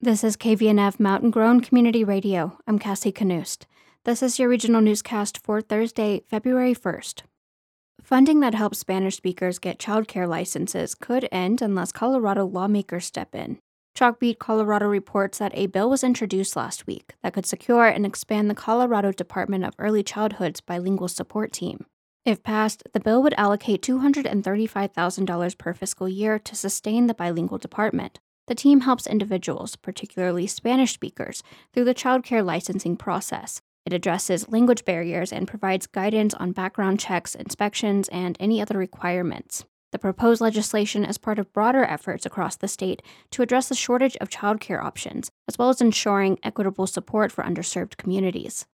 This is KVNF Mountain Grown Community Radio. I'm Cassie Canoost. This is your regional newscast for Thursday, February 1st. Funding that helps Spanish speakers get childcare licenses could end unless Colorado lawmakers step in. Chalkbeat Colorado reports that a bill was introduced last week that could secure and expand the Colorado Department of Early Childhood's bilingual support team. If passed, the bill would allocate $235,000 per fiscal year to sustain the bilingual department. The team helps individuals, particularly Spanish speakers, through the childcare licensing process. It addresses language barriers and provides guidance on background checks, inspections, and any other requirements. The proposed legislation is part of broader efforts across the state to address the shortage of childcare options, as well as ensuring equitable support for underserved communities.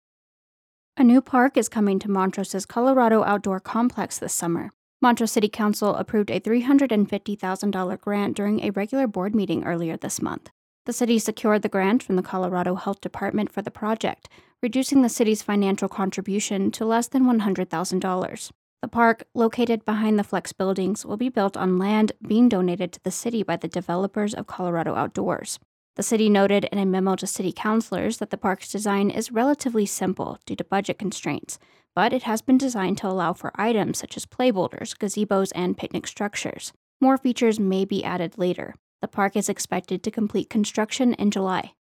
A new park is coming to Montrose's Colorado Outdoor Complex this summer. Montrose City Council approved a $350,000 grant during a regular board meeting earlier this month. The city secured the grant from the Colorado Health Department for the project, reducing the city's financial contribution to less than $100,000. The park, located behind the Flex buildings, will be built on land being donated to the city by the developers of Colorado Outdoors. The city noted in a memo to city councilors that the park's design is relatively simple due to budget constraints, but it has been designed to allow for items such as play boulders, gazebos, and picnic structures. More features may be added later. The park is expected to complete construction in July.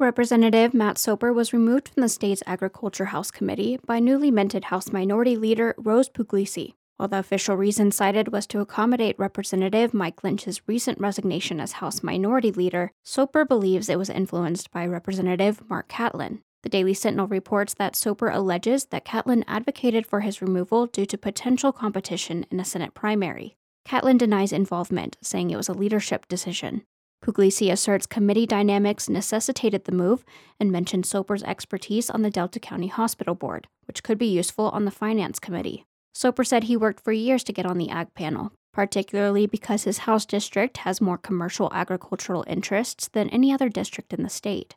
Representative Matt Soper was removed from the state's Agriculture House Committee by newly minted House Minority Leader Rose Pugliese, While the official reason cited was to accommodate Representative Mike Lynch's recent resignation as House Minority Leader, Soper believes it was influenced by Representative Mark Catlin. The Daily Sentinel reports that Soper alleges that Catlin advocated for his removal due to potential competition in a Senate primary. Catlin denies involvement, saying it was a leadership decision. Pugliese asserts committee dynamics necessitated the move and mentions Soper's expertise on the Delta County Hospital Board, which could be useful on the Finance Committee. Soper said he worked for years to get on the Ag panel, particularly because his House district has more commercial agricultural interests than any other district in the state.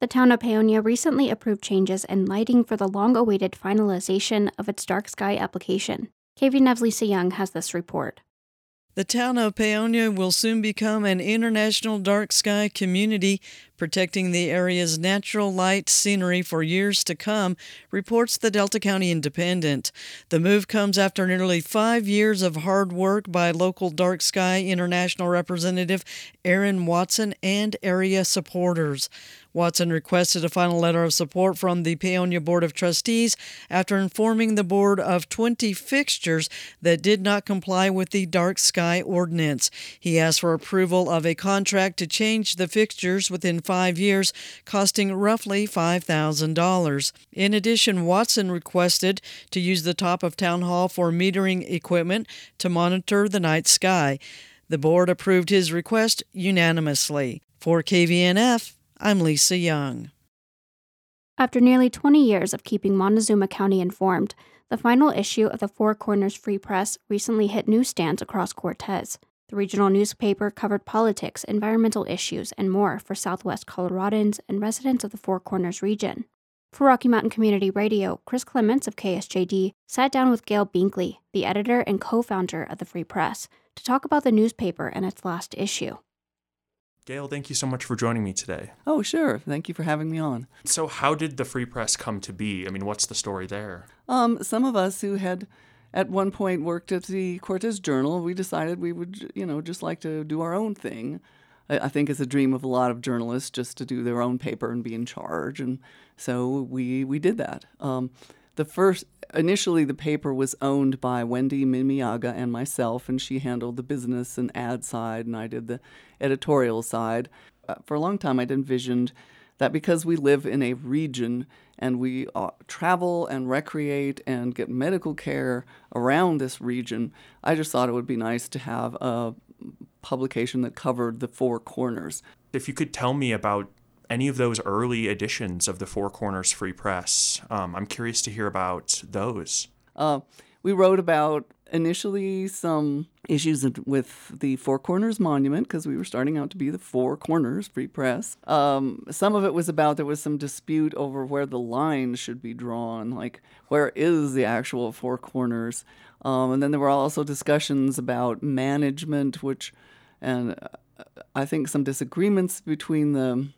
The town of Paonia recently approved changes in lighting for the long awaited finalization of its dark sky application. KVNF's Lisa Young has this report. The town of Paonia will soon become an international dark sky community, protecting the area's natural light scenery for years to come, reports the Delta County Independent. The move comes after nearly five years of hard work by local Dark Sky International representative Aaron Watson and area supporters. Watson requested a final letter of support from the Paonia Board of Trustees after informing the board of 20 fixtures that did not comply with the dark sky ordinance. He asked for approval of a contract to change the fixtures within five years, costing roughly $5,000. In addition, Watson requested to use the top of Town Hall for metering equipment to monitor the night sky. The board approved his request unanimously. For KVNF, I'm Lisa Young. After nearly 20 years of keeping Montezuma County informed, the final issue of the Four Corners Free Press recently hit newsstands across Cortez. The regional newspaper covered politics, environmental issues, and more for Southwest Coloradans and residents of the Four Corners region. For Rocky Mountain Community Radio, Chris Clements of KSJD sat down with Gail Binkley, the editor and co founder of the Free Press, to talk about the newspaper and its last issue. Gail, thank you so much for joining me today. Oh, sure. Thank you for having me on. So, how did the Free Press come to be? I mean, what's the story there? Um, some of us who had at one point worked at the Cortez Journal, we decided we would, you know, just like to do our own thing. I, I think it's a dream of a lot of journalists just to do their own paper and be in charge, and so we we did that. Um, the first initially the paper was owned by Wendy Mimiaga and myself, and she handled the business and ad side, and I did the editorial side. Uh, for a long time, I'd envisioned that because we live in a region and we uh, travel and recreate and get medical care around this region, I just thought it would be nice to have a publication that covered the four corners. If you could tell me about any of those early editions of the Four Corners Free Press. Um, I'm curious to hear about those. Uh, we wrote about initially some issues with the Four Corners Monument because we were starting out to be the Four Corners Free Press. Um, some of it was about there was some dispute over where the line should be drawn, like where is the actual Four Corners. Um, and then there were also discussions about management, which and I think, some disagreements between the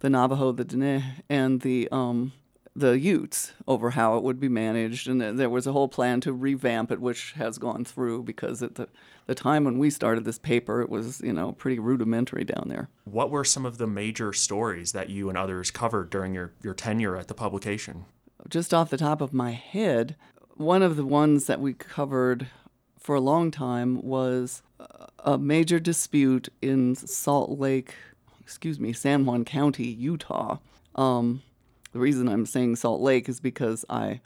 the Navajo, the Dene, and the um, the Utes over how it would be managed, and there was a whole plan to revamp it, which has gone through because at the the time when we started this paper, it was you know pretty rudimentary down there. What were some of the major stories that you and others covered during your, your tenure at the publication? Just off the top of my head, one of the ones that we covered for a long time was a major dispute in Salt Lake, excuse me, San Juan County, Utah. Um, the reason I'm saying Salt Lake is because I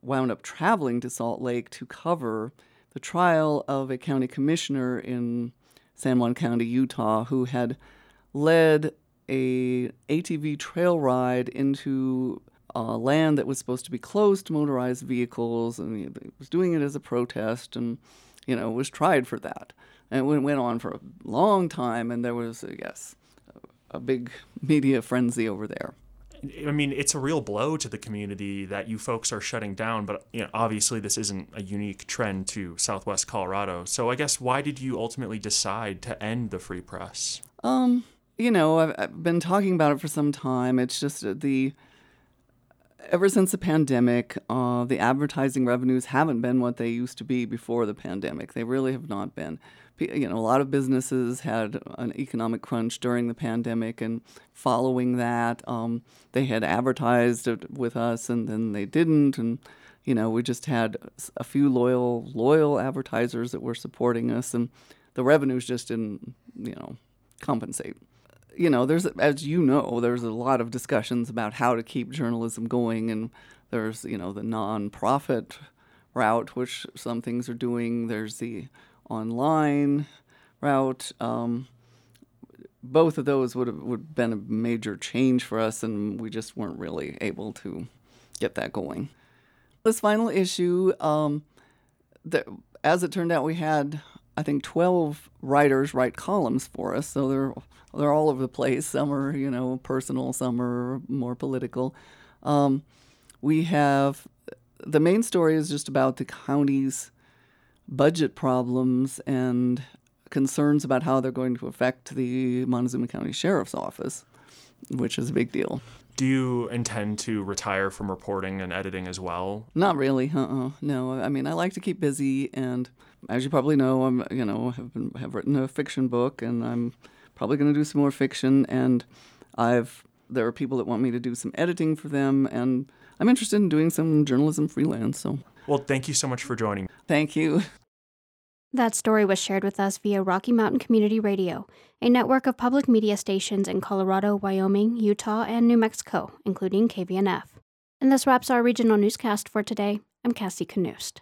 wound up traveling to Salt Lake to cover the trial of a county commissioner in San Juan County, Utah, who had led a ATV trail ride into uh, land that was supposed to be closed to motorized vehicles, and he was doing it as a protest, and you know was tried for that, and it went on for a long time, and there was, yes, a big media frenzy over there. I mean, it's a real blow to the community that you folks are shutting down, but you know, obviously this isn't a unique trend to Southwest Colorado. So I guess why did you ultimately decide to end the free press? Um, you know, I've, I've been talking about it for some time. It's just the ever since the pandemic, uh, the advertising revenues haven't been what they used to be before the pandemic. They really have not been you know, a lot of businesses had an economic crunch during the pandemic, and following that, um, they had advertised with us, and then they didn't, and you know, we just had a few loyal loyal advertisers that were supporting us, and the revenues just didn't, you know, compensate. You know, there's as you know, there's a lot of discussions about how to keep journalism going, and there's you know the nonprofit route, which some things are doing. There's the online route. Um, both of those would have would been a major change for us, and we just weren't really able to get that going. This final issue, um, the, as it turned out, we had I think twelve writers write columns for us, so they're they're all over the place. Some are you know personal, some are more political. Um, we have the main story is just about the county's budget problems and concerns about how they're going to affect the Montezuma County Sheriff's Office, which is a big deal. Do you intend to retire from reporting and editing as well? Not really. Uh-uh. No. I mean, I like to keep busy, and as you probably know, I'm you know have been, have written a fiction book, and I'm probably going to do some more fiction. And I've there are people that want me to do some editing for them, and I'm interested in doing some journalism freelance. So. Well, thank you so much for joining. Thank you. That story was shared with us via Rocky Mountain Community Radio, a network of public media stations in Colorado, Wyoming, Utah, and New Mexico, including KVNF. And this wraps our regional newscast for today. I'm Cassie Canoost.